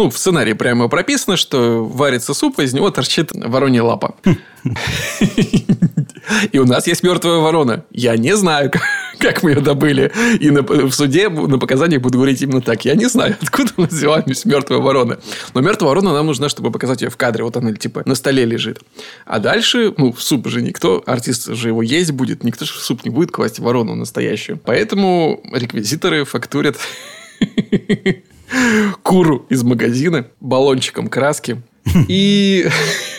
Ну, в сценарии прямо прописано, что варится суп, из него торчит воронья лапа. И у нас есть мертвая ворона. Я не знаю, как мы ее добыли. И на, в суде на показаниях буду говорить именно так. Я не знаю, откуда нас взялась мертвая ворона. Но мертвая ворона нам нужна, чтобы показать ее в кадре. Вот она типа на столе лежит. А дальше, ну, суп же никто, артист же его есть будет, никто же в суп не будет класть ворону настоящую. Поэтому реквизиторы фактурят куру из магазина баллончиком краски, и...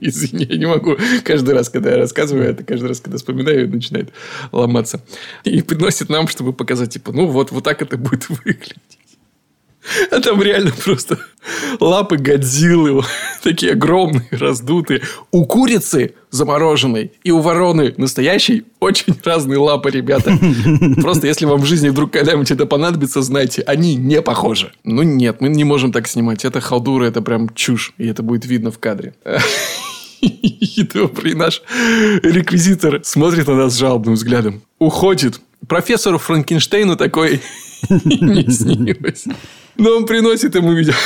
Извини, я не могу. Каждый раз, когда я рассказываю это, каждый раз, когда вспоминаю, начинает ломаться. И приносит нам, чтобы показать, типа, ну вот, вот так это будет выглядеть. А там реально просто лапы Годзиллы, такие огромные, раздутые. У курицы замороженной и у вороны настоящей очень разные лапы, ребята. Просто если вам в жизни вдруг когда-нибудь это понадобится, знайте, они не похожи. Ну нет, мы не можем так снимать. Это халдура, это прям чушь. И это будет видно в кадре. И добрый наш реквизитор смотрит на нас жалобным взглядом. Уходит. Профессору Франкенштейну такой не снилось. Но он приносит ему, видимо,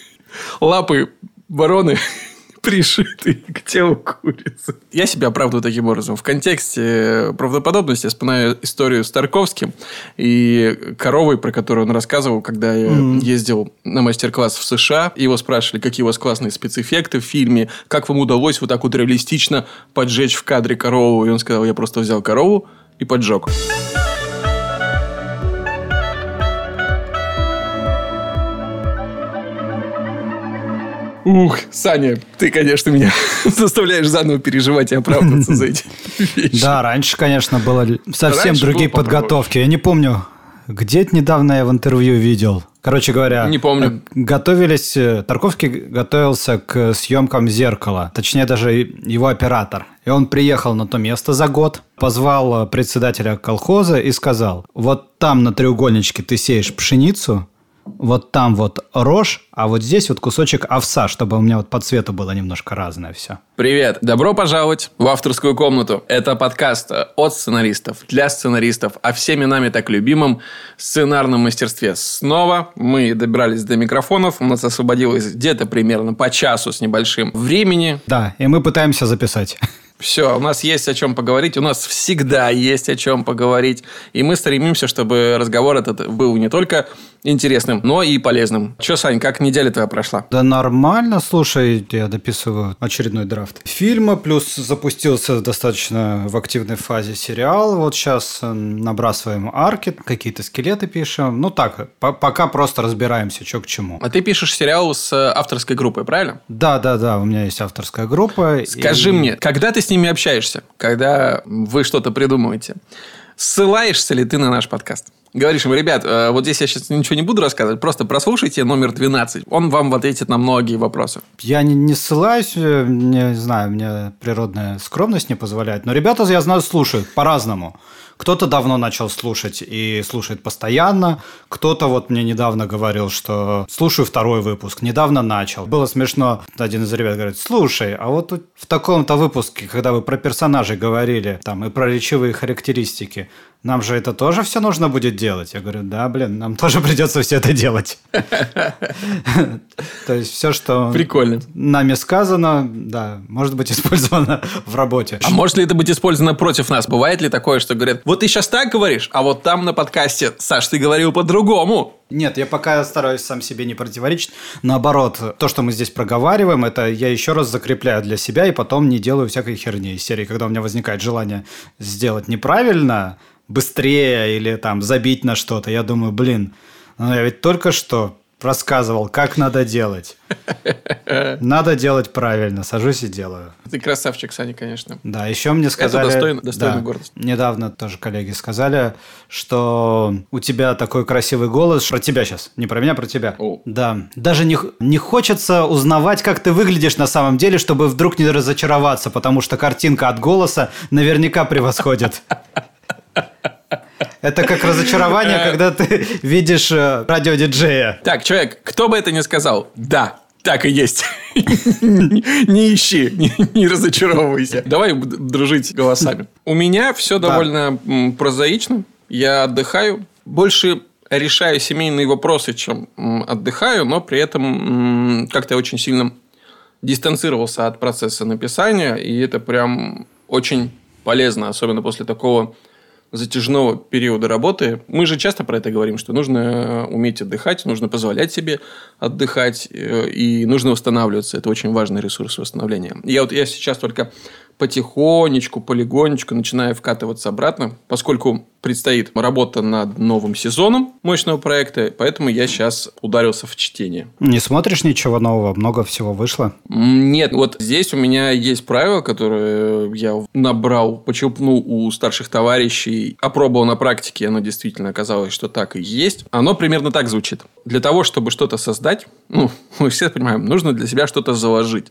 лапы вороны пришитые к телу курицы. Я себя оправдываю таким образом. В контексте правдоподобности я вспоминаю историю с Тарковским и коровой, про которую он рассказывал, когда я mm-hmm. ездил на мастер-класс в США. Его спрашивали, какие у вас классные спецэффекты в фильме, как вам удалось вот так вот реалистично поджечь в кадре корову. И он сказал, я просто взял корову и поджег. Ух, Саня, ты, конечно, меня заставляешь заново переживать и оправдываться за эти вещи. Да, раньше, конечно, было совсем раньше другие подготовки. Я не помню, где-то недавно я в интервью видел. Короче говоря, не помню. Готовились, э, Тарковский готовился к съемкам «Зеркала», точнее даже его оператор. И он приехал на то место за год, позвал председателя колхоза и сказал, вот там на треугольничке ты сеешь пшеницу, вот там вот рожь, а вот здесь вот кусочек овса, чтобы у меня вот по цвету было немножко разное все. Привет! Добро пожаловать в авторскую комнату. Это подкаст от сценаристов, для сценаристов, о всеми нами так любимом сценарном мастерстве. Снова мы добирались до микрофонов, у нас освободилось где-то примерно по часу с небольшим времени. Да, и мы пытаемся записать. Все, у нас есть о чем поговорить, у нас всегда есть о чем поговорить, и мы стремимся, чтобы разговор этот был не только интересным, но и полезным. Че, Сань, как неделя твоя прошла? Да нормально, слушай, я дописываю очередной драфт фильма, плюс запустился достаточно в активной фазе сериал, вот сейчас э, набрасываем арки, какие-то скелеты пишем, ну так, по пока просто разбираемся, что к чему. А ты пишешь сериал с авторской группой, правильно? Да, да, да, у меня есть авторская группа. Скажи и... мне, когда ты с ними общаешься, когда вы что-то придумываете, ссылаешься ли ты на наш подкаст? Говоришь им, ребят, э, вот здесь я сейчас ничего не буду рассказывать, просто прослушайте номер 12. Он вам ответит на многие вопросы. Я не, не ссылаюсь, э, не знаю, мне природная скромность не позволяет. Но ребята, я знаю, слушают по-разному. Кто-то давно начал слушать и слушает постоянно. Кто-то вот мне недавно говорил, что слушаю второй выпуск. Недавно начал. Было смешно. Один из ребят говорит, слушай, а вот в таком-то выпуске, когда вы про персонажей говорили, там, и про речевые характеристики, нам же это тоже все нужно будет делать. Я говорю, да, блин, нам тоже придется все это делать. То есть все, что Прикольно. нами сказано, да, может быть использовано в работе. А может ли это быть использовано против нас? Бывает ли такое, что говорят, вот ты сейчас так говоришь, а вот там на подкасте, Саш, ты говорил по-другому? Нет, я пока стараюсь сам себе не противоречить. Наоборот, то, что мы здесь проговариваем, это я еще раз закрепляю для себя и потом не делаю всякой херни из серии. Когда у меня возникает желание сделать неправильно, быстрее или там забить на что-то. Я думаю, блин, ну я ведь только что рассказывал, как надо делать. Надо делать правильно. Сажусь и делаю. Ты красавчик, Саня, конечно. Да, еще мне сказали... Это достойно, достойно да, гордость. Недавно тоже коллеги сказали, что у тебя такой красивый голос. Про тебя сейчас, не про меня, а про тебя. О. Да. Даже не, не хочется узнавать, как ты выглядишь на самом деле, чтобы вдруг не разочароваться, потому что картинка от голоса наверняка превосходит. Это как разочарование, когда ты видишь э, радиодиджея. Так, человек, кто бы это ни сказал, да, так и есть. Не ищи, не разочаровывайся. Давай дружить голосами. У меня все довольно прозаично. Я отдыхаю. Больше решаю семейные вопросы, чем отдыхаю, но при этом как-то очень сильно дистанцировался от процесса написания, и это прям очень полезно, особенно после такого затяжного периода работы. Мы же часто про это говорим, что нужно э, уметь отдыхать, нужно позволять себе отдыхать, э, и нужно восстанавливаться. Это очень важный ресурс восстановления. Я вот я сейчас только потихонечку, полигонечку начинаю вкатываться обратно, поскольку предстоит работа над новым сезоном мощного проекта, поэтому я сейчас ударился в чтение. Не смотришь ничего нового? Много всего вышло? Нет, вот здесь у меня есть правило, которое я набрал, почерпнул у старших товарищей, опробовал на практике, оно действительно оказалось, что так и есть. Оно примерно так звучит. Для того, чтобы что-то создать, ну, мы все понимаем, нужно для себя что-то заложить.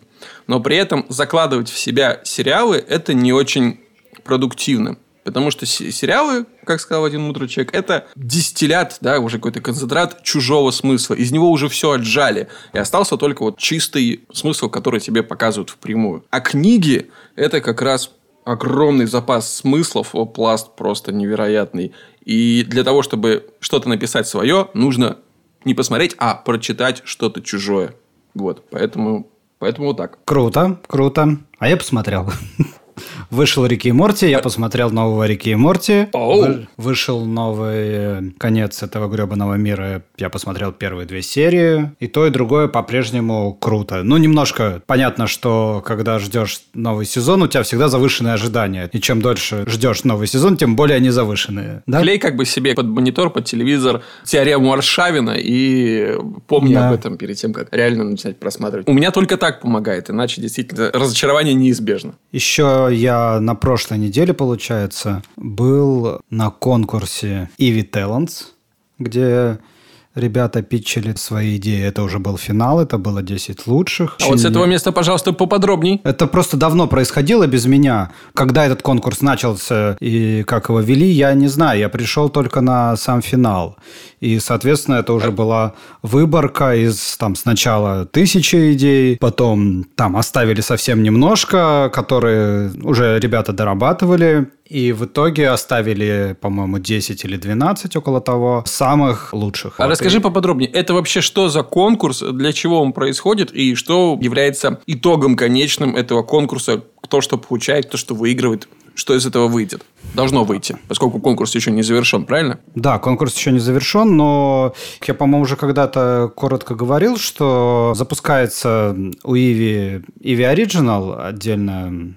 Но при этом закладывать в себя сериалы – это не очень продуктивно. Потому что сериалы, как сказал один мудрый человек, это дистиллят, да, уже какой-то концентрат чужого смысла. Из него уже все отжали. И остался только вот чистый смысл, который тебе показывают впрямую. А книги – это как раз огромный запас смыслов, о, пласт просто невероятный. И для того, чтобы что-то написать свое, нужно не посмотреть, а прочитать что-то чужое. Вот, поэтому, поэтому вот так. Круто, круто. А я посмотрел. Вышел Рики и Морти, я посмотрел нового Рики и Морти. Oh. Вышел новый конец этого гребаного мира, я посмотрел первые две серии. И то, и другое по-прежнему круто. Ну, немножко понятно, что когда ждешь новый сезон, у тебя всегда завышенные ожидания. И чем дольше ждешь новый сезон, тем более они завышенные. Да? Клей как бы себе под монитор, под телевизор теорему Аршавина и помни да. об этом перед тем, как реально начинать просматривать. У меня только так помогает, иначе действительно разочарование неизбежно. Еще я на прошлой неделе, получается, был на конкурсе Eevee Talents, где ребята питчили свои идеи. Это уже был финал, это было 10 лучших. А вот с этого места, пожалуйста, поподробней. Это просто давно происходило без меня. Когда этот конкурс начался и как его вели, я не знаю. Я пришел только на сам финал. И, соответственно, это уже была выборка из там сначала тысячи идей, потом там оставили совсем немножко, которые уже ребята дорабатывали. И в итоге оставили, по-моему, 10 или 12 около того самых лучших. А расскажи поподробнее, это вообще что за конкурс, для чего он происходит и что является итогом конечным этого конкурса, кто что получает, кто что выигрывает? что из этого выйдет? Должно выйти, поскольку конкурс еще не завершен, правильно? Да, конкурс еще не завершен, но я, по-моему, уже когда-то коротко говорил, что запускается у Иви Иви Original отдельно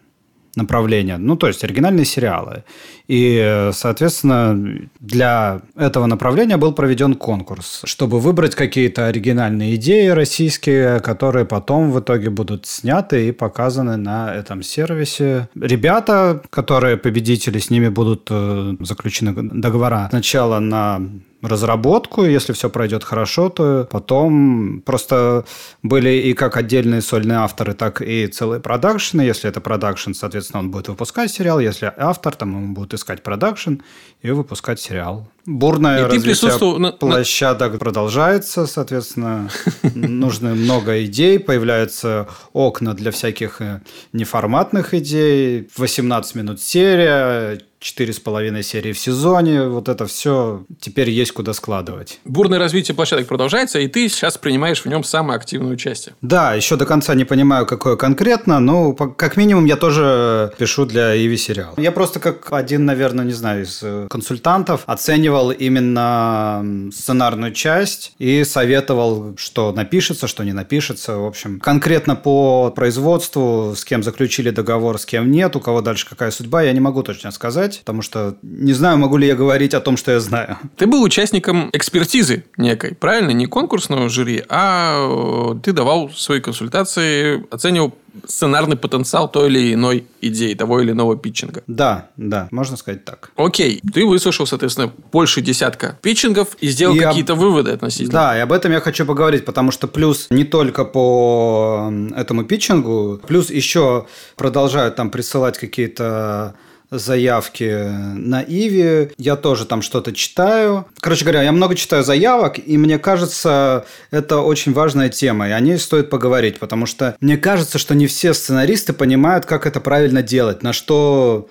направления, ну, то есть оригинальные сериалы. И, соответственно, для этого направления был проведен конкурс, чтобы выбрать какие-то оригинальные идеи российские, которые потом в итоге будут сняты и показаны на этом сервисе. Ребята, которые победители, с ними будут э, заключены договора сначала на разработку, если все пройдет хорошо, то потом просто были и как отдельные сольные авторы, так и целые продакшены. Если это продакшн, соответственно, он будет выпускать сериал. Если автор, там ему будут искать продакшн и выпускать сериал. Бурное и развитие присутствовал... площадок продолжается, соответственно, нужно много идей, появляются окна для всяких э, неформатных идей, 18 минут серия, четыре с половиной серии в сезоне. Вот это все теперь есть куда складывать. Бурное развитие площадок продолжается, и ты сейчас принимаешь в нем самое активное участие. Да, еще до конца не понимаю, какое конкретно, но как минимум я тоже пишу для Иви сериал. Я просто как один, наверное, не знаю, из э, консультантов оценивал именно сценарную часть и советовал, что напишется, что не напишется. В общем, конкретно по производству, с кем заключили договор, с кем нет, у кого дальше какая судьба, я не могу точно сказать сказать, потому что не знаю, могу ли я говорить о том, что я знаю. Ты был участником экспертизы некой, правильно? Не конкурсного жюри, а э, ты давал свои консультации, оценивал сценарный потенциал той или иной идеи, того или иного питчинга. Да, да, можно сказать так. Окей, ты выслушал, соответственно, больше десятка питчингов и сделал и какие-то об... выводы относительно. Да, и об этом я хочу поговорить, потому что плюс не только по этому питчингу, плюс еще продолжают там присылать какие-то заявки на Иви. Я тоже там что-то читаю. Короче говоря, я много читаю заявок, и мне кажется, это очень важная тема, и о ней стоит поговорить, потому что мне кажется, что не все сценаристы понимают, как это правильно делать, на что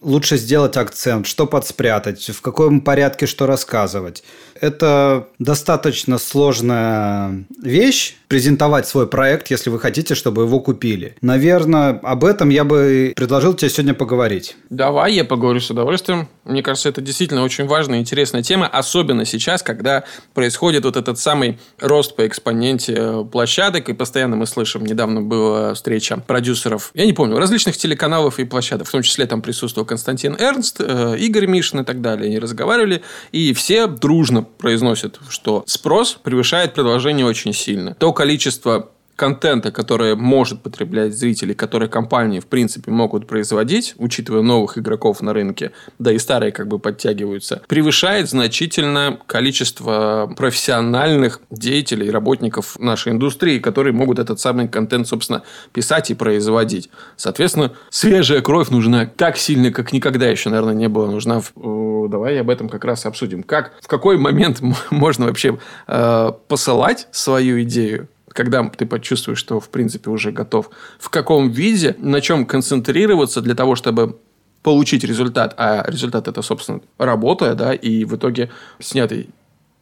лучше сделать акцент, что подспрятать, в каком порядке что рассказывать. Это достаточно сложная вещь, презентовать свой проект, если вы хотите, чтобы его купили. Наверное, об этом я бы предложил тебе сегодня поговорить. Давай, я поговорю с удовольствием. Мне кажется, это действительно очень важная и интересная тема, особенно сейчас, когда происходит вот этот самый рост по экспоненте э, площадок, и постоянно мы слышим, недавно была встреча продюсеров, я не помню, различных телеканалов и площадок, в том числе там присутствовал Константин Эрнст, э, Игорь Мишин и так далее. Они разговаривали, и все дружно произносят, что спрос превышает предложение очень сильно. То количество контента, которое может потреблять зрители, которые компании, в принципе, могут производить, учитывая новых игроков на рынке, да и старые как бы подтягиваются, превышает значительно количество профессиональных деятелей, работников нашей индустрии, которые могут этот самый контент, собственно, писать и производить. Соответственно, свежая кровь нужна так сильно, как никогда еще, наверное, не было нужна. Давай об этом как раз обсудим. Как, в какой момент можно вообще э, посылать свою идею когда ты почувствуешь, что, в принципе, уже готов, в каком виде, на чем концентрироваться для того, чтобы получить результат, а результат это, собственно, работа, да, и в итоге снятый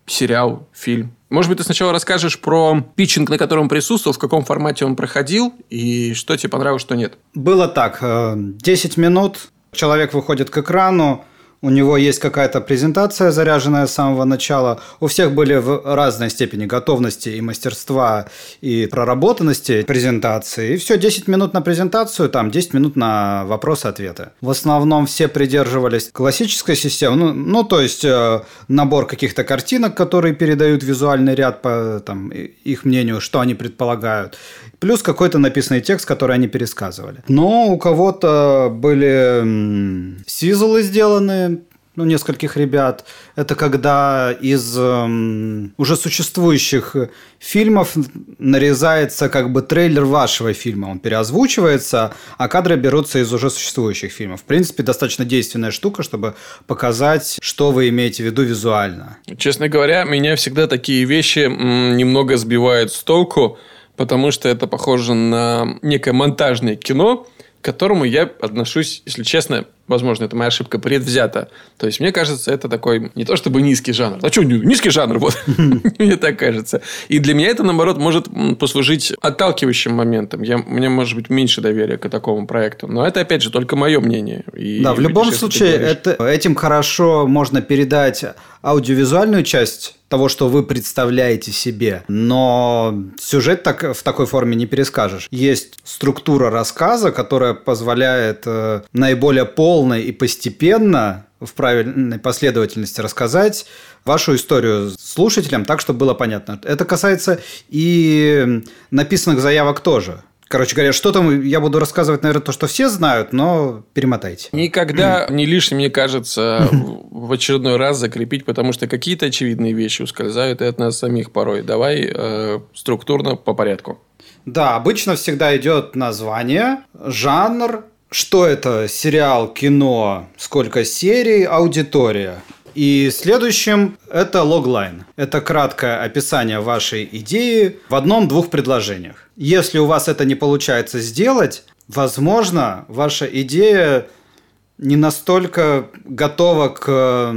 сериал, фильм. Может быть, ты сначала расскажешь про питчинг, на котором присутствовал, в каком формате он проходил, и что тебе понравилось, что нет. Было так. 10 э, минут, человек выходит к экрану, у него есть какая-то презентация, заряженная с самого начала. У всех были в разной степени готовности и мастерства, и проработанности презентации. И все, 10 минут на презентацию, там 10 минут на вопросы-ответы. В основном все придерживались классической системы, ну, ну то есть э, набор каких-то картинок, которые передают визуальный ряд по там, их мнению, что они предполагают, плюс какой-то написанный текст, который они пересказывали. Но у кого-то были сизлы сделаны, ну, нескольких ребят. Это когда из эм, уже существующих фильмов нарезается как бы трейлер вашего фильма. Он переозвучивается, а кадры берутся из уже существующих фильмов. В принципе, достаточно действенная штука, чтобы показать, что вы имеете в виду визуально. Честно говоря, меня всегда такие вещи немного сбивают с толку, потому что это похоже на некое монтажное кино, к которому я отношусь, если честно, возможно, это моя ошибка, предвзята. То есть, мне кажется, это такой не то чтобы низкий жанр. А что, низкий жанр? Вот. мне так кажется. И для меня это, наоборот, может послужить отталкивающим моментом. Я, меня может быть меньше доверия к такому проекту. Но это, опять же, только мое мнение. И да, в любом случае, это, этим хорошо можно передать аудиовизуальную часть того, что вы представляете себе. Но сюжет так, в такой форме не перескажешь. Есть структура рассказа, которая позволяет э, наиболее полно и постепенно в правильной последовательности рассказать вашу историю слушателям так, чтобы было понятно. Это касается и написанных заявок тоже. Короче говоря, что там я буду рассказывать, наверное, то, что все знают, но перемотайте. Никогда не лишним, мне кажется, в очередной раз закрепить, потому что какие-то очевидные вещи ускользают и от нас самих порой. Давай э, структурно по порядку. Да, обычно всегда идет название, жанр, что это сериал, кино, сколько серий, аудитория. И следующим это логлайн. Это краткое описание вашей идеи в одном-двух предложениях. Если у вас это не получается сделать, возможно, ваша идея не настолько готова к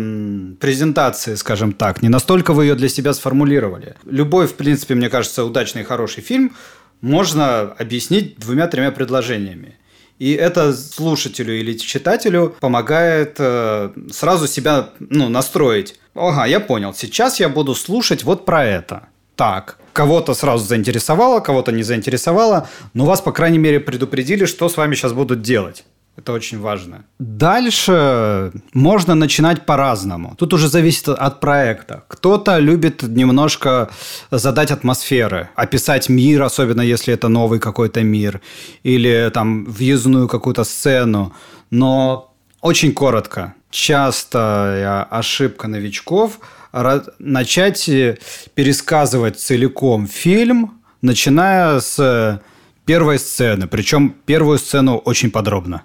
презентации, скажем так, не настолько вы ее для себя сформулировали. Любой, в принципе, мне кажется, удачный и хороший фильм можно объяснить двумя-тремя предложениями. И это слушателю или читателю помогает э, сразу себя ну, настроить. Ага, я понял. Сейчас я буду слушать вот про это. Так, кого-то сразу заинтересовало, кого-то не заинтересовало, но вас, по крайней мере, предупредили, что с вами сейчас будут делать. Это очень важно. Дальше можно начинать по-разному. Тут уже зависит от проекта. Кто-то любит немножко задать атмосферы, описать мир, особенно если это новый какой-то мир, или там въездную какую-то сцену. Но очень коротко. Частая ошибка новичков начать пересказывать целиком фильм, начиная с первой сцены. Причем первую сцену очень подробно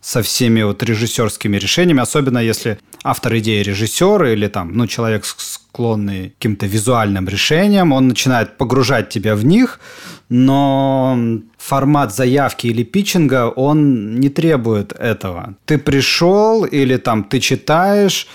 со всеми вот режиссерскими решениями, особенно если автор идеи режиссер или там, ну, человек склонный к каким-то визуальным решениям, он начинает погружать тебя в них, но формат заявки или питчинга, он не требует этого. Ты пришел или там ты читаешь,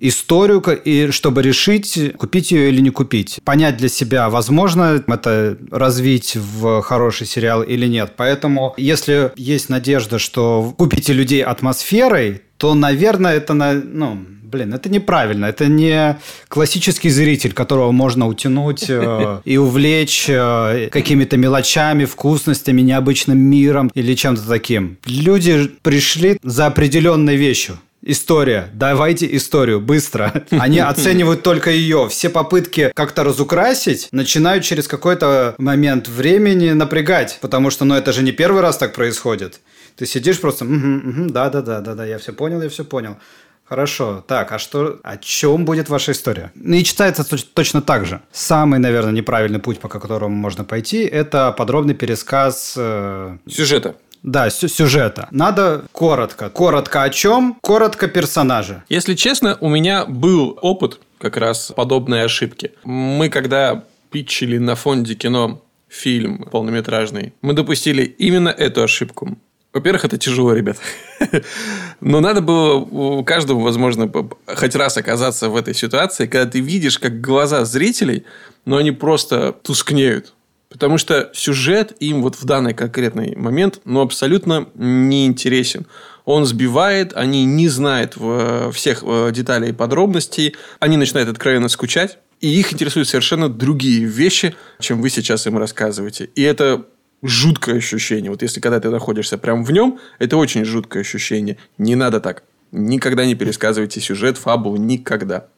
историю, и чтобы решить, купить ее или не купить. Понять для себя, возможно это развить в хороший сериал или нет. Поэтому, если есть надежда, что купите людей атмосферой, то, наверное, это на, ну, блин, это неправильно. Это не классический зритель, которого можно утянуть э, и увлечь э, какими-то мелочами, вкусностями, необычным миром или чем-то таким. Люди пришли за определенной вещью. История. Давайте историю. Быстро. Они оценивают только ее. Все попытки как-то разукрасить начинают через какой-то момент времени напрягать. Потому что, ну, это же не первый раз так происходит. Ты сидишь просто, угу, угу, да, да, да, да, да, я все понял, я все понял. Хорошо. Так, а что, о чем будет ваша история? Ну, и читается точно так же. Самый, наверное, неправильный путь, по которому можно пойти, это подробный пересказ... Э... Сюжета. Да, сюжета. Надо коротко. Коротко о чем? Коротко персонажа. Если честно, у меня был опыт как раз подобной ошибки. Мы когда питчили на фонде кино фильм полнометражный, мы допустили именно эту ошибку. Во-первых, это тяжело, ребят. Но надо было у каждого, возможно, хоть раз оказаться в этой ситуации, когда ты видишь, как глаза зрителей, но они просто тускнеют. Потому что сюжет им вот в данный конкретный момент ну, абсолютно не интересен. Он сбивает, они не знают всех деталей и подробностей, они начинают откровенно скучать, и их интересуют совершенно другие вещи, чем вы сейчас им рассказываете. И это жуткое ощущение. Вот если когда ты находишься прямо в нем, это очень жуткое ощущение. Не надо так. Никогда не пересказывайте сюжет, фабулу, никогда.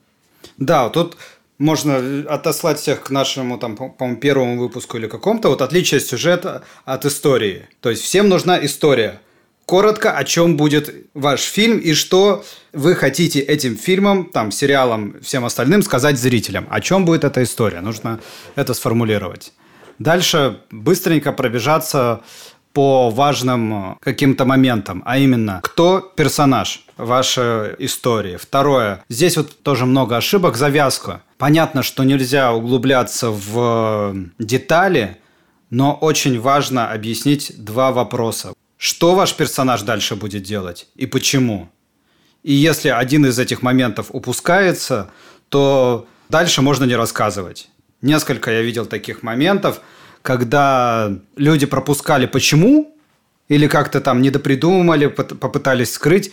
Да, тут можно отослать всех к нашему, там, по-моему, первому выпуску или какому-то. Вот отличие сюжета от истории. То есть, всем нужна история. Коротко, о чем будет ваш фильм и что вы хотите этим фильмом, там, сериалом, всем остальным сказать зрителям. О чем будет эта история. Нужно это сформулировать. Дальше быстренько пробежаться по важным каким-то моментам, а именно, кто персонаж вашей истории. Второе, здесь вот тоже много ошибок, завязка. Понятно, что нельзя углубляться в детали, но очень важно объяснить два вопроса. Что ваш персонаж дальше будет делать и почему? И если один из этих моментов упускается, то дальше можно не рассказывать. Несколько я видел таких моментов, когда люди пропускали почему, или как-то там недопридумали, попытались скрыть,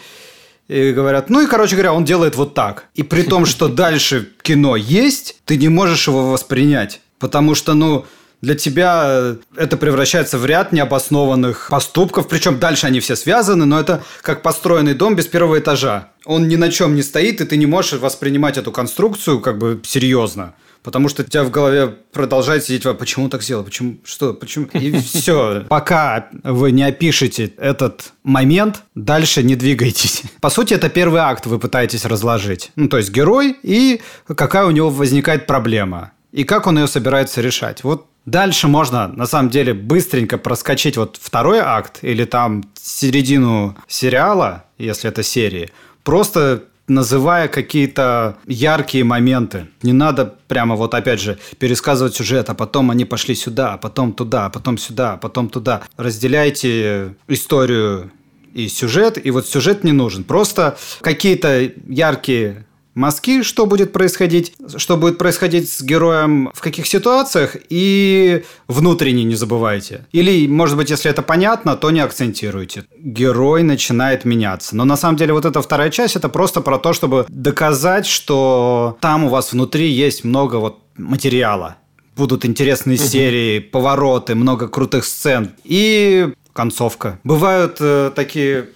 и говорят, ну и, короче говоря, он делает вот так. И при том, что дальше кино есть, ты не можешь его воспринять. Потому что, ну, для тебя это превращается в ряд необоснованных поступков, причем дальше они все связаны, но это как построенный дом без первого этажа. Он ни на чем не стоит, и ты не можешь воспринимать эту конструкцию как бы серьезно. Потому что у тебя в голове продолжает сидеть, «А почему так сделал, почему, что, почему. И все. Пока вы не опишете этот момент, дальше не двигайтесь. По сути, это первый акт вы пытаетесь разложить. Ну, то есть герой и какая у него возникает проблема. И как он ее собирается решать. Вот Дальше можно, на самом деле, быстренько проскочить вот второй акт или там середину сериала, если это серии. Просто называя какие-то яркие моменты. Не надо прямо вот опять же пересказывать сюжет, а потом они пошли сюда, а потом туда, а потом сюда, а потом туда. Разделяйте историю и сюжет, и вот сюжет не нужен. Просто какие-то яркие мазки, что будет происходить, что будет происходить с героем в каких ситуациях, и внутренне не забывайте. Или, может быть, если это понятно, то не акцентируйте. Герой начинает меняться. Но на самом деле вот эта вторая часть, это просто про то, чтобы доказать, что там у вас внутри есть много вот материала. Будут интересные угу. серии, повороты, много крутых сцен. И концовка. Бывают э, такие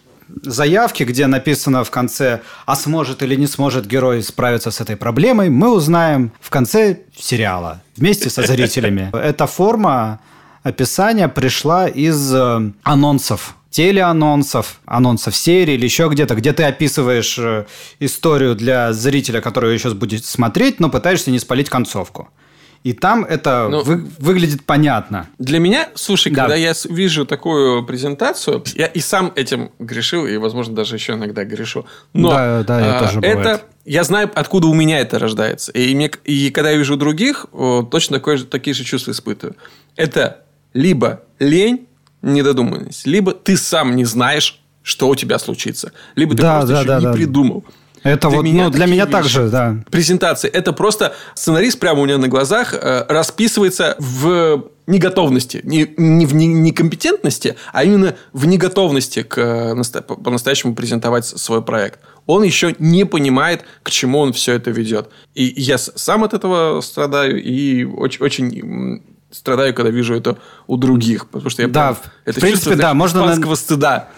заявки, где написано в конце, а сможет или не сможет герой справиться с этой проблемой, мы узнаем в конце сериала вместе со зрителями. Эта форма описания пришла из э, анонсов телеанонсов, анонсов серии или еще где-то, где ты описываешь э, историю для зрителя, который ее сейчас будет смотреть, но пытаешься не спалить концовку. И там это ну, вы, выглядит понятно. Для меня, слушай, да. когда я вижу такую презентацию, я и сам этим грешил, и, возможно, даже еще иногда грешу. Но да, да, это, а, тоже это бывает. я знаю, откуда у меня это рождается. И, мне, и когда я вижу других, точно такое, такие же чувства испытываю. Это либо лень, недодуманность, либо ты сам не знаешь, что у тебя случится, либо ты да, просто да, еще да, не да. придумал. Это для вот, меня ну, для меня также, да. Презентации. Это просто сценарист прямо у меня на глазах э, расписывается в неготовности, не, не в некомпетентности, а именно в неготовности к, э, по-настоящему презентовать свой проект. Он еще не понимает, к чему он все это ведет. И я сам от этого страдаю, и очень, очень страдаю, когда вижу это у других, потому что я да, прям, это в принципе, да, можно на... стыда.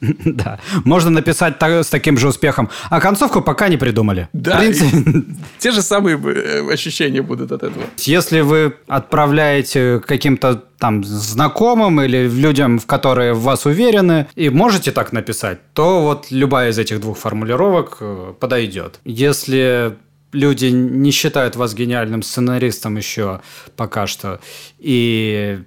да, можно написать с таким же успехом, а концовку пока не придумали. Да, принципе... те же самые э, ощущения будут от этого. Если вы отправляете каким-то там знакомым или людям, в которые в вас уверены, и можете так написать, то вот любая из этих двух формулировок э, подойдет. Если люди не считают вас гениальным сценаристом еще пока что, и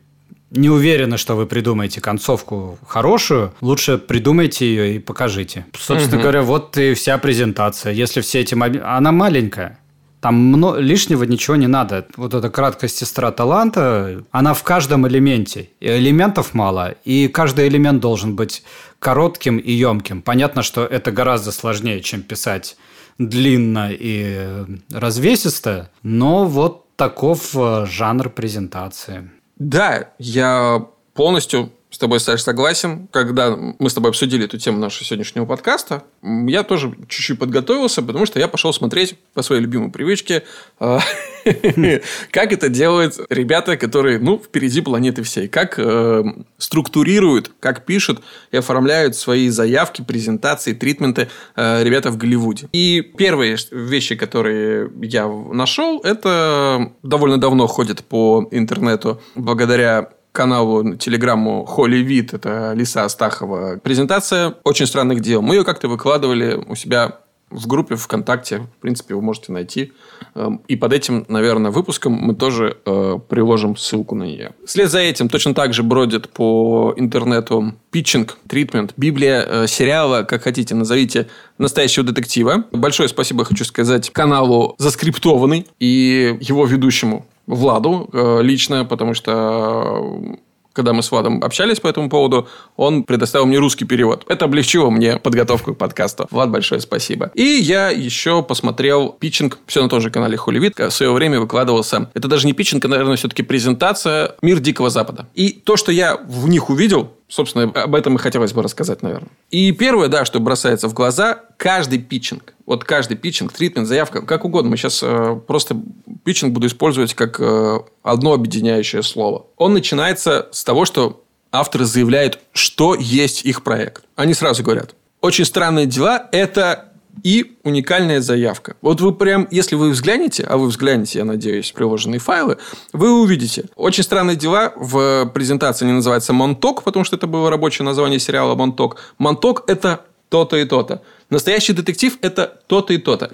не уверены, что вы придумаете концовку хорошую, лучше придумайте ее и покажите. Собственно угу. говоря, вот и вся презентация. Если все эти моби... Она маленькая. Там лишнего ничего не надо. Вот эта краткость сестра таланта, она в каждом элементе. И элементов мало, и каждый элемент должен быть коротким и емким. Понятно, что это гораздо сложнее, чем писать длинно и развесисто, но вот таков э, жанр презентации. Да, я полностью с тобой, Саш, согласен. Когда мы с тобой обсудили эту тему нашего сегодняшнего подкаста, я тоже чуть-чуть подготовился, потому что я пошел смотреть по своей любимой привычке, а, как это делают ребята, которые, ну, впереди планеты всей. Как э, структурируют, как пишут и оформляют свои заявки, презентации, тритменты э, ребята в Голливуде. И первые вещи, которые я нашел, это довольно давно ходят по интернету благодаря каналу, телеграмму Холли Вит, это Лиса Астахова. Презентация очень странных дел. Мы ее как-то выкладывали у себя в группе ВКонтакте. В принципе, вы можете найти. Эм, и под этим, наверное, выпуском мы тоже э, приложим ссылку на нее. Вслед за этим точно так же бродит по интернету питчинг, тритмент, библия э, сериала, как хотите, назовите, настоящего детектива. Большое спасибо хочу сказать каналу «Заскриптованный» и его ведущему Владу э, лично, потому что э, когда мы с Владом общались по этому поводу, он предоставил мне русский перевод. Это облегчило мне подготовку к подкасту. Влад, большое спасибо. И я еще посмотрел питчинг, все на том же канале Холивид, в свое время выкладывался. Это даже не питчинг, а, наверное, все-таки презентация «Мир Дикого Запада». И то, что я в них увидел, Собственно, об этом и хотелось бы рассказать, наверное. И первое, да, что бросается в глаза, каждый питчинг. Вот каждый питчинг, тритмент, заявка, как угодно. Мы сейчас э, просто питчинг буду использовать как э, одно объединяющее слово. Он начинается с того, что авторы заявляют, что есть их проект. Они сразу говорят, очень странные дела – это и уникальная заявка. Вот вы прям, если вы взглянете, а вы взглянете, я надеюсь, приложенные файлы, вы увидите. Очень странные дела в презентации не называется Монток, потому что это было рабочее название сериала Монток. Монток – это то-то и то-то. Настоящий детектив – это то-то и то-то.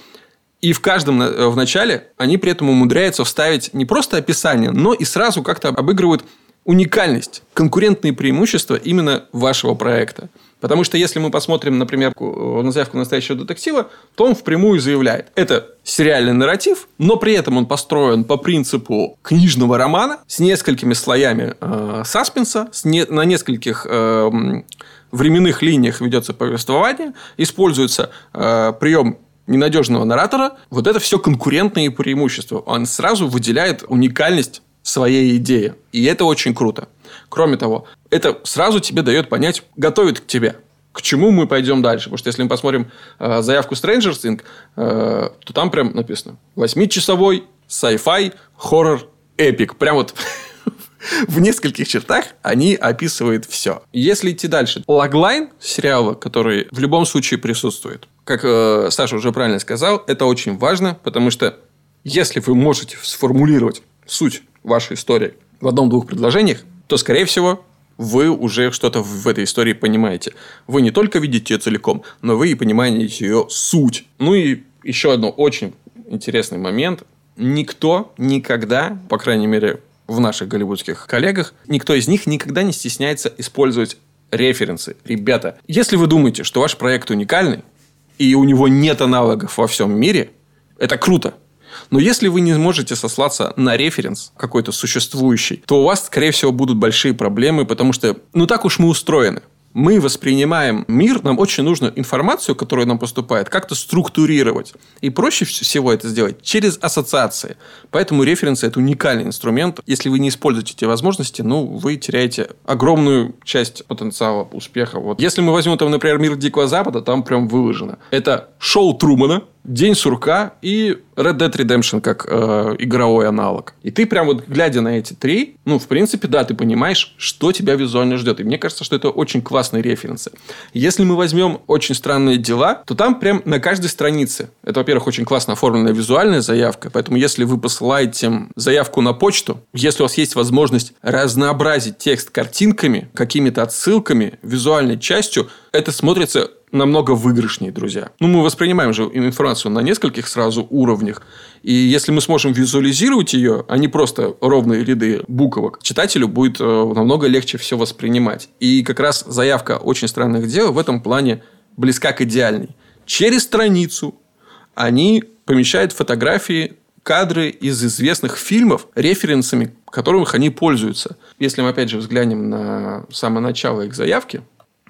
И в каждом э, в начале они при этом умудряются вставить не просто описание, но и сразу как-то обыгрывают уникальность, конкурентные преимущества именно вашего проекта. Потому что если мы посмотрим, например, на заявку настоящего детектива, то он впрямую заявляет, это сериальный нарратив, но при этом он построен по принципу книжного романа с несколькими слоями э, саспенса, с не, на нескольких э, временных линиях ведется повествование, используется э, прием ненадежного наратора, вот это все конкурентные преимущества. Он сразу выделяет уникальность своей идеи. И это очень круто. Кроме того, это сразу тебе дает понять, готовит к тебе. К чему мы пойдем дальше? Потому что если мы посмотрим э, заявку Stranger Things, э, то там прям написано восьмичасовой sci-fi хоррор эпик. Прям вот в нескольких чертах они описывают все. Если идти дальше, логлайн сериала, который в любом случае присутствует, как э, Саша уже правильно сказал, это очень важно, потому что если вы можете сформулировать суть вашей истории в одном-двух предложениях, то, скорее всего, вы уже что-то в этой истории понимаете. Вы не только видите ее целиком, но вы и понимаете ее суть. Ну и еще одно очень интересный момент. Никто никогда, по крайней мере, в наших голливудских коллегах, никто из них никогда не стесняется использовать референсы. Ребята, если вы думаете, что ваш проект уникальный, и у него нет аналогов во всем мире, это круто. Но если вы не можете сослаться на референс какой-то существующий, то у вас, скорее всего, будут большие проблемы, потому что, ну так уж мы устроены. мы воспринимаем мир, нам очень нужно информацию, которая нам поступает, как-то структурировать. И проще всего это сделать через ассоциации. Поэтому референсы – это уникальный инструмент. Если вы не используете эти возможности, ну, вы теряете огромную часть потенциала успеха. Вот. Если мы возьмем, там, например, мир Дикого Запада, там прям выложено. Это шоу Трумана, День сурка и Red Dead Redemption как э, игровой аналог. И ты прям вот глядя на эти три, ну, в принципе, да, ты понимаешь, что тебя визуально ждет. И мне кажется, что это очень классные референсы. Если мы возьмем очень странные дела, то там прям на каждой странице. Это, во-первых, очень классно оформленная визуальная заявка. Поэтому, если вы посылаете заявку на почту, если у вас есть возможность разнообразить текст картинками, какими-то отсылками, визуальной частью, это смотрится намного выигрышнее, друзья. Ну, мы воспринимаем же информацию на нескольких сразу уровнях. И если мы сможем визуализировать ее, а не просто ровные ряды буквок, читателю будет э, намного легче все воспринимать. И как раз заявка очень странных дел в этом плане близка к идеальной. Через страницу они помещают фотографии кадры из известных фильмов, референсами которых они пользуются. Если мы, опять же, взглянем на самое начало их заявки,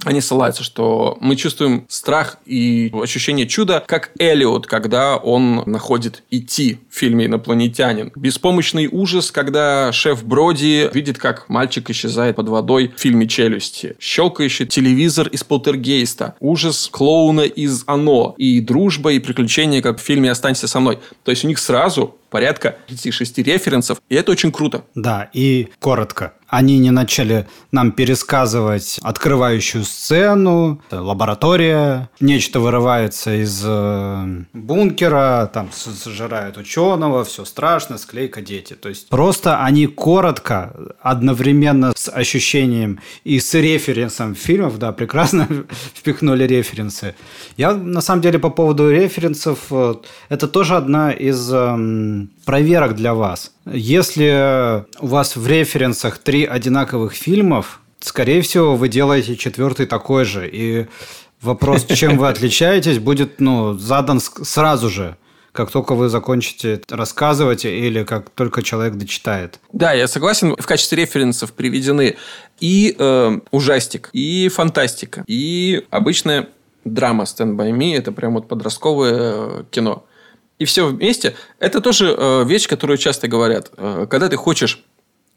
они ссылаются, что мы чувствуем страх и ощущение чуда, как Элиот, когда он находит идти в фильме «Инопланетянин». Беспомощный ужас, когда шеф Броди видит, как мальчик исчезает под водой в фильме «Челюсти». Щелкающий телевизор из «Полтергейста». Ужас клоуна из «Оно». И дружба, и приключения, как в фильме «Останься со мной». То есть, у них сразу порядка 5-6 референсов, и это очень круто. Да, и коротко. Они не начали нам пересказывать открывающую сцену, лаборатория, нечто вырывается из э, бункера, там сожирают ученого, все страшно, склейка дети. То есть просто они коротко, одновременно с ощущением и с референсом фильмов, да, прекрасно впихнули референсы. Я на самом деле по поводу референсов, это тоже одна из эм, проверок для вас. Если у вас в референсах три одинаковых фильмов, скорее всего, вы делаете четвертый такой же. И вопрос, чем вы отличаетесь, будет ну, задан сразу же как только вы закончите рассказывать или как только человек дочитает. Да, я согласен. В качестве референсов приведены и э, ужастик, и фантастика, и обычная драма Stand By Me. Это прям вот подростковое э, кино и все вместе, это тоже э, вещь, которую часто говорят. Э, когда ты хочешь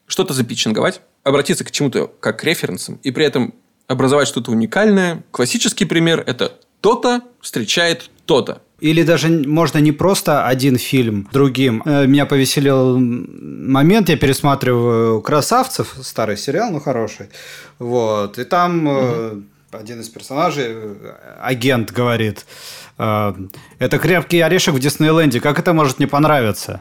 что-то запичинговать, обратиться к чему-то как к референсам, и при этом образовать что-то уникальное. Классический пример – это то-то встречает то-то. Или даже можно не просто один фильм другим. Э, меня повеселил момент, я пересматриваю «Красавцев», старый сериал, но хороший. Вот. И там угу. один из персонажей, агент, говорит – Э, это крепкий орешек в Диснейленде. Как это может не понравиться?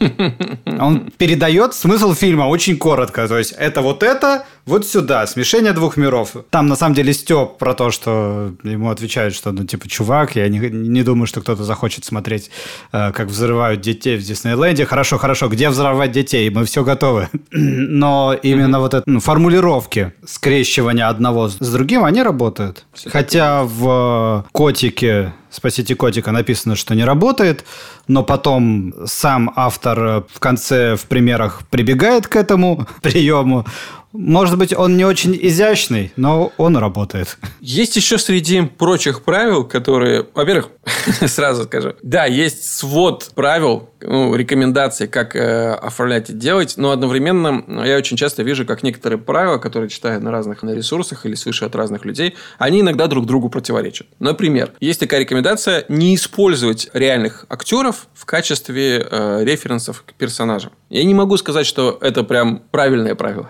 Он передает смысл фильма очень коротко. То есть, это вот это, вот сюда. Смешение двух миров. Там, на самом деле, Степ про то, что ему отвечают, что, ну, типа, чувак, я не, не думаю, что кто-то захочет смотреть, э, как взрывают детей в Диснейленде. Хорошо, хорошо, где взрывать детей? Мы все готовы. Но именно вот это, ну, формулировки скрещивания одного с другим, они работают. Хотя в «Котике» «Спасите котика» написано, что не работает, но потом сам автор в конце в примерах прибегает к этому приему, может быть, он не очень изящный, но он работает. Есть еще среди прочих правил, которые, во-первых, сразу скажу, да, есть свод правил, ну, рекомендаций, как э, оформлять и делать, но одновременно я очень часто вижу, как некоторые правила, которые читаю на разных на ресурсах или слышу от разных людей, они иногда друг другу противоречат. Например, есть такая рекомендация не использовать реальных актеров в качестве э, референсов к персонажам. Я не могу сказать, что это прям правильное правило.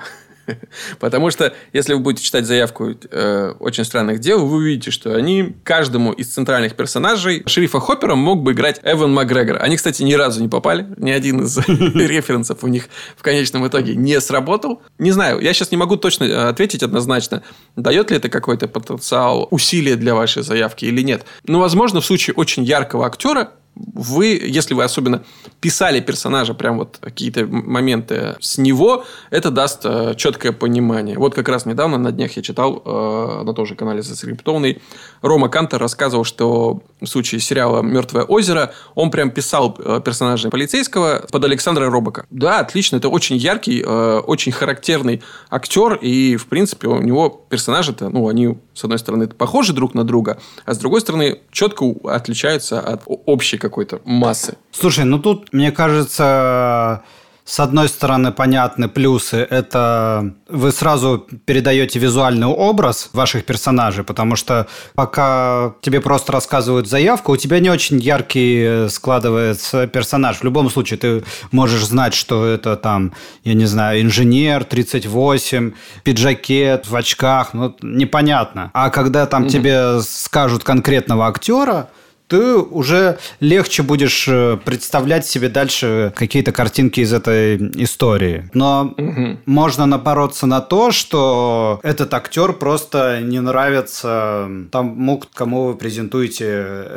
Потому что, если вы будете читать заявку э, «Очень странных дел», вы увидите, что они каждому из центральных персонажей шерифа Хоппера мог бы играть Эван Макгрегор. Они, кстати, ни разу не попали. Ни один из референсов у них в конечном итоге не сработал. Не знаю, я сейчас не могу точно э, ответить однозначно, дает ли это какой-то потенциал усилия для вашей заявки или нет. Но, возможно, в случае очень яркого актера вы, если вы особенно писали персонажа, прям вот какие-то моменты с него, это даст э, четкое понимание. Вот как раз недавно на днях я читал э, на том же канале Заскриптованный, Рома Кантер рассказывал, что в случае сериала «Мертвое озеро» он прям писал э, персонажа полицейского под Александра Робока. Да, отлично, это очень яркий, э, очень характерный актер, и, в принципе, у него персонажи-то, ну, они, с одной стороны, похожи друг на друга, а с другой стороны, четко отличаются от общей какой-то массы. Слушай, ну тут, мне кажется, с одной стороны, понятны плюсы. Это вы сразу передаете визуальный образ ваших персонажей, потому что пока тебе просто рассказывают заявку, у тебя не очень яркий складывается персонаж. В любом случае, ты можешь знать, что это там, я не знаю, инженер 38, пиджакет, в очках, ну, непонятно. А когда там mm-hmm. тебе скажут конкретного актера, ты уже легче будешь э, представлять себе дальше какие-то картинки из этой истории. Но угу. можно напороться на то, что этот актер просто не нравится тому, кому вы презентуете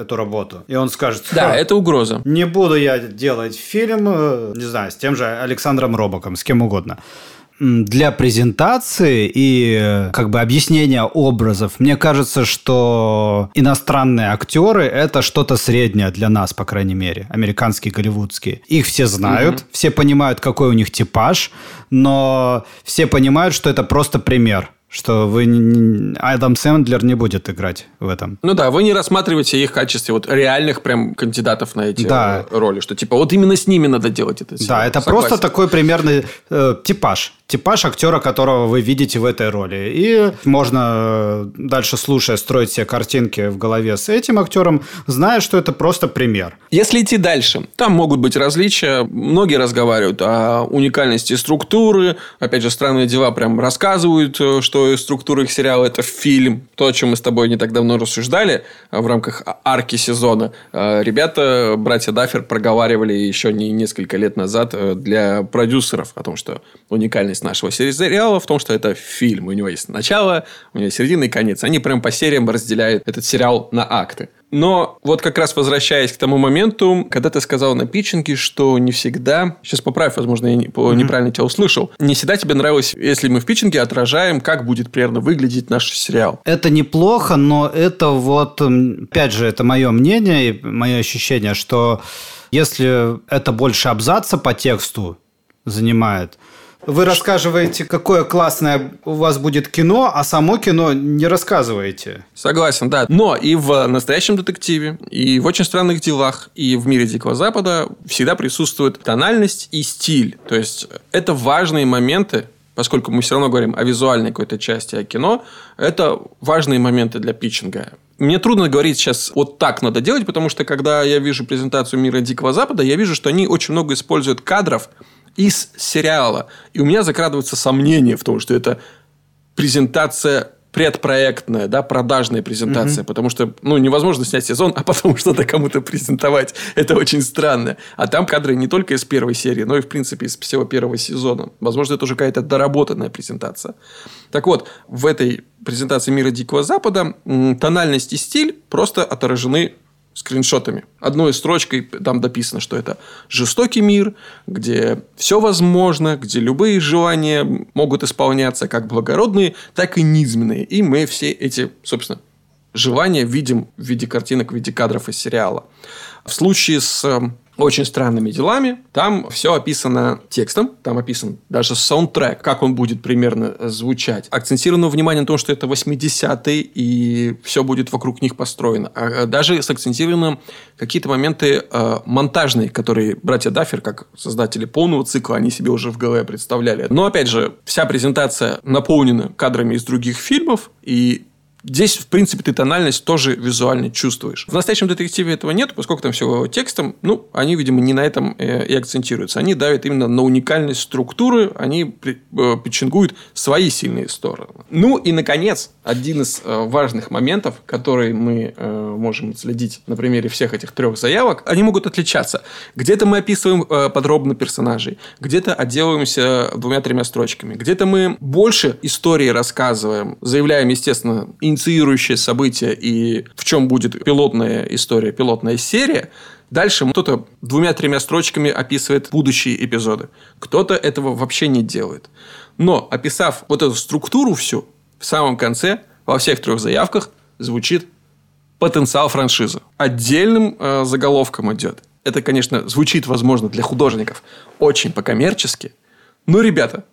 эту работу. И он скажет... Да, это угроза. Не буду я делать фильм, э, не знаю, с тем же Александром Робоком, с кем угодно для презентации и э, как бы объяснения образов, мне кажется, что иностранные актеры это что-то среднее для нас, по крайней мере, американские, голливудские. Их все знают, mm-hmm. все понимают, какой у них типаж, но все понимают, что это просто пример что вы Адам Сэндлер не будет играть в этом. Ну да, вы не рассматриваете их в качестве вот реальных прям кандидатов на эти да. роли, что типа вот именно с ними надо делать это. Да, это Согласен. просто такой примерный э, типаж типаж актера, которого вы видите в этой роли. И можно э, дальше, слушая, строить себе картинки в голове с этим актером, зная, что это просто пример. Если идти дальше, там могут быть различия. Многие разговаривают о уникальности структуры. Опять же, странные дела прям рассказывают, э, что структура их сериала – это фильм. То, о чем мы с тобой не так давно рассуждали э, в рамках а, арки сезона. Ребята, братья Даффер, проговаривали еще не несколько лет назад для продюсеров о том, что уникальность особенность нашего сериала в том, что это фильм. У него есть начало, у него есть середина и конец. Они прям по сериям разделяют этот сериал на акты. Но вот как раз возвращаясь к тому моменту, когда ты сказал на питчинге, что не всегда, сейчас поправь, возможно, я неправильно mm-hmm. тебя услышал, не всегда тебе нравилось, если мы в питчинге отражаем, как будет примерно выглядеть наш сериал. Это неплохо, но это вот, опять же, это мое мнение и мое ощущение, что если это больше абзаца по тексту занимает, вы рассказываете, какое классное у вас будет кино, а само кино не рассказываете. Согласен, да. Но и в настоящем детективе, и в очень странных делах, и в мире Дикого Запада всегда присутствует тональность и стиль. То есть это важные моменты, поскольку мы все равно говорим о визуальной какой-то части, о кино, это важные моменты для питчинга. Мне трудно говорить сейчас вот так надо делать, потому что когда я вижу презентацию мира Дикого Запада, я вижу, что они очень много используют кадров, из сериала. И у меня закрадываются сомнения в том, что это презентация предпроектная, да, продажная презентация, угу. потому что, ну, невозможно снять сезон, а потом что-то кому-то презентовать. Это очень странно. А там кадры не только из первой серии, но и, в принципе, из всего первого сезона. Возможно, это уже какая-то доработанная презентация. Так вот, в этой презентации мира Дикого Запада тональность и стиль просто отражены скриншотами. Одной строчкой там дописано, что это жестокий мир, где все возможно, где любые желания могут исполняться как благородные, так и низменные. И мы все эти, собственно, желания видим в виде картинок, в виде кадров из сериала. В случае с эм, очень странными делами. Там все описано текстом, там описан даже саундтрек, как он будет примерно звучать. Акцентировано внимание на том, что это 80-е, и все будет вокруг них построено. А даже сакцентированы какие-то моменты э, монтажные, которые братья Даффер, как создатели полного цикла, они себе уже в голове представляли. Но, опять же, вся презентация наполнена кадрами из других фильмов, и Здесь, в принципе, ты тональность тоже визуально чувствуешь. В настоящем детективе этого нет, поскольку там все текстом, ну, они, видимо, не на этом э, и акцентируются. Они давят именно на уникальность структуры, они э, печенгуют свои сильные стороны. Ну, и, наконец, один из э, важных моментов, который мы можем следить на примере всех этих трех заявок, они могут отличаться. Где-то мы описываем подробно персонажей, где-то отделываемся двумя-тремя строчками, где-то мы больше истории рассказываем, заявляем, естественно, инициирующее событие и в чем будет пилотная история, пилотная серия, Дальше кто-то двумя-тремя строчками описывает будущие эпизоды. Кто-то этого вообще не делает. Но, описав вот эту структуру всю, в самом конце, во всех трех заявках звучит потенциал франшизы. Отдельным э, заголовком идет. Это, конечно, звучит, возможно, для художников очень по-коммерчески. Но, ребята,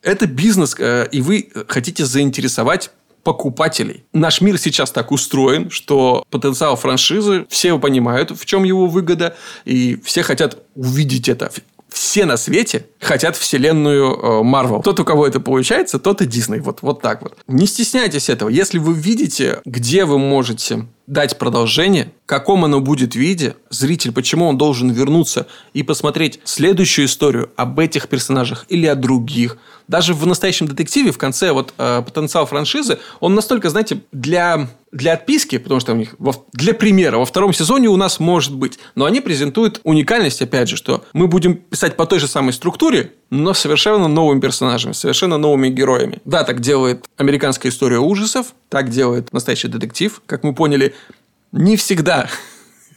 это бизнес, э, и вы хотите заинтересовать покупателей. Наш мир сейчас так устроен, что потенциал франшизы, все понимают, в чем его выгода, и все хотят увидеть это все на свете хотят вселенную Марвел. Тот, у кого это получается, тот и Дисней. Вот, вот так вот. Не стесняйтесь этого. Если вы видите, где вы можете дать продолжение, в каком оно будет виде, зритель, почему он должен вернуться и посмотреть следующую историю об этих персонажах или о других. Даже в настоящем детективе в конце вот э, потенциал франшизы, он настолько, знаете, для для отписки, потому что у них для примера во втором сезоне у нас может быть, но они презентуют уникальность, опять же, что мы будем писать по той же самой структуре, но совершенно новыми персонажами, совершенно новыми героями. Да, так делает американская история ужасов, так делает настоящий детектив. Как мы поняли, не всегда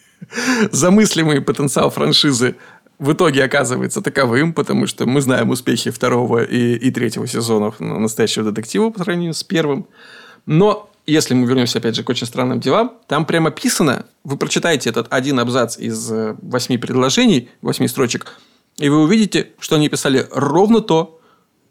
замыслимый потенциал франшизы в итоге оказывается таковым, потому что мы знаем успехи второго и, и третьего сезонов настоящего детектива по сравнению с первым. Но если мы вернемся, опять же, к очень странным делам, там прямо описано, вы прочитаете этот один абзац из э, восьми предложений, восьми строчек, и вы увидите, что они писали ровно то,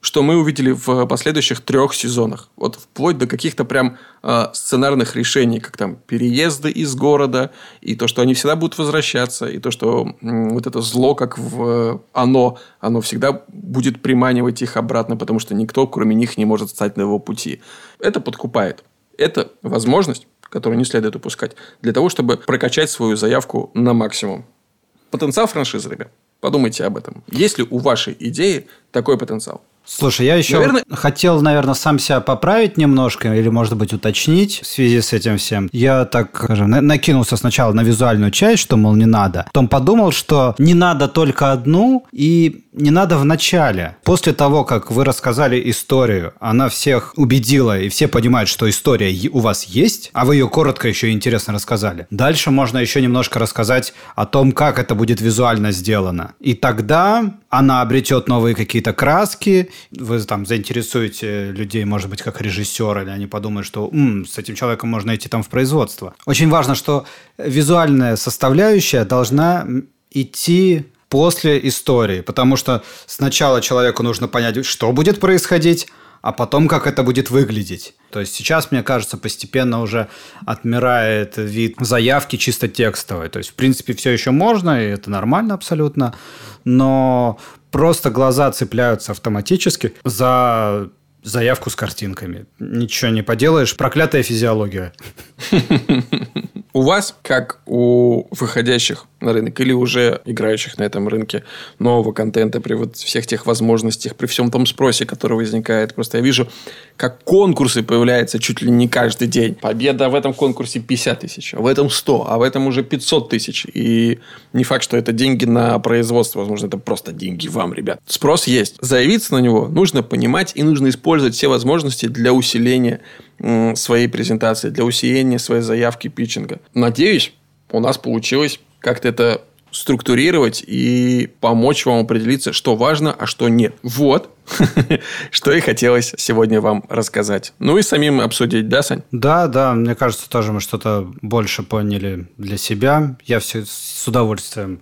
что мы увидели в последующих трех сезонах. Вот вплоть до каких-то прям э, сценарных решений, как там переезды из города, и то, что они всегда будут возвращаться, и то, что э, вот это зло, как в э, оно, оно всегда будет приманивать их обратно, потому что никто, кроме них, не может стать на его пути. Это подкупает. Это возможность, которую не следует упускать, для того, чтобы прокачать свою заявку на максимум. Потенциал франшизы, ребят. Подумайте об этом. Есть ли у вашей идеи такой потенциал? Слушай, я еще наверное... хотел, наверное, сам себя поправить немножко или, может быть, уточнить в связи с этим всем. Я так, скажем, накинулся сначала на визуальную часть, что, мол, не надо. Потом подумал, что не надо только одну и не надо в начале. После того, как вы рассказали историю, она всех убедила, и все понимают, что история у вас есть, а вы ее коротко еще интересно рассказали. Дальше можно еще немножко рассказать о том, как это будет визуально сделано. И тогда она обретет новые какие-то краски, вы там заинтересуете людей, может быть, как режиссер, или они подумают, что М, с этим человеком можно идти там в производство. Очень важно, что визуальная составляющая должна идти после истории, потому что сначала человеку нужно понять, что будет происходить, а потом как это будет выглядеть. То есть сейчас, мне кажется, постепенно уже отмирает вид заявки чисто текстовой. То есть, в принципе, все еще можно, и это нормально абсолютно, но просто глаза цепляются автоматически за заявку с картинками. Ничего не поделаешь. Проклятая физиология. У вас, как у выходящих на рынок или уже играющих на этом рынке нового контента при вот всех тех возможностях, при всем том спросе, который возникает. Просто я вижу, как конкурсы появляются чуть ли не каждый день. Победа в этом конкурсе 50 тысяч, а в этом 100, а в этом уже 500 тысяч. И не факт, что это деньги на производство. Возможно, это просто деньги вам, ребят. Спрос есть. Заявиться на него нужно понимать и нужно использовать все возможности для усиления своей презентации, для усиления своей заявки питчинга. Надеюсь, у нас получилось как-то это структурировать и помочь вам определиться, что важно, а что нет. Вот, что и хотелось сегодня вам рассказать. Ну и самим обсудить, да, Сань? Да, да, мне кажется, тоже мы что-то больше поняли для себя. Я все с удовольствием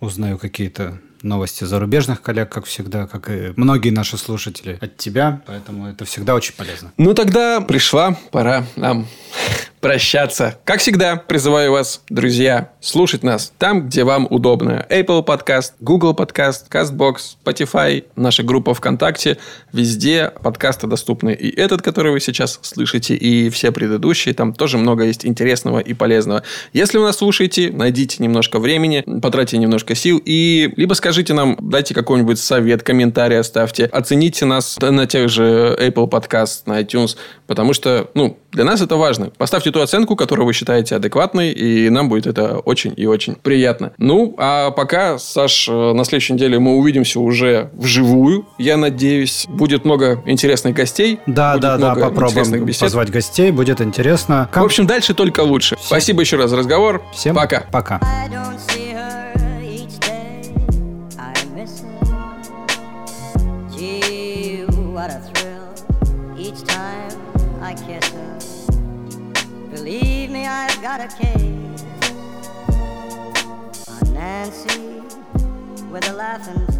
узнаю какие-то новости зарубежных коллег, как всегда, как и многие наши слушатели от тебя, поэтому это всегда очень полезно. Ну тогда пришла пора нам прощаться. Как всегда, призываю вас, друзья, слушать нас там, где вам удобно. Apple Podcast, Google Podcast, CastBox, Spotify, наша группа ВКонтакте. Везде подкасты доступны. И этот, который вы сейчас слышите, и все предыдущие. Там тоже много есть интересного и полезного. Если вы нас слушаете, найдите немножко времени, потратьте немножко сил и либо скажите нам, дайте какой-нибудь совет, комментарий оставьте, оцените нас на тех же Apple Podcast, на iTunes, потому что, ну, для нас это важно. Поставьте ту оценку, которую вы считаете адекватной, и нам будет это очень и очень приятно. Ну, а пока, Саш, э, на следующей неделе мы увидимся уже вживую, я надеюсь. Будет много интересных гостей. Да, будет да, да, попробуем бесед. позвать гостей, будет интересно. В общем, дальше только лучше. Всем... Спасибо еще раз за разговор. Всем пока. Пока. I've got a case on Nancy with a laughing.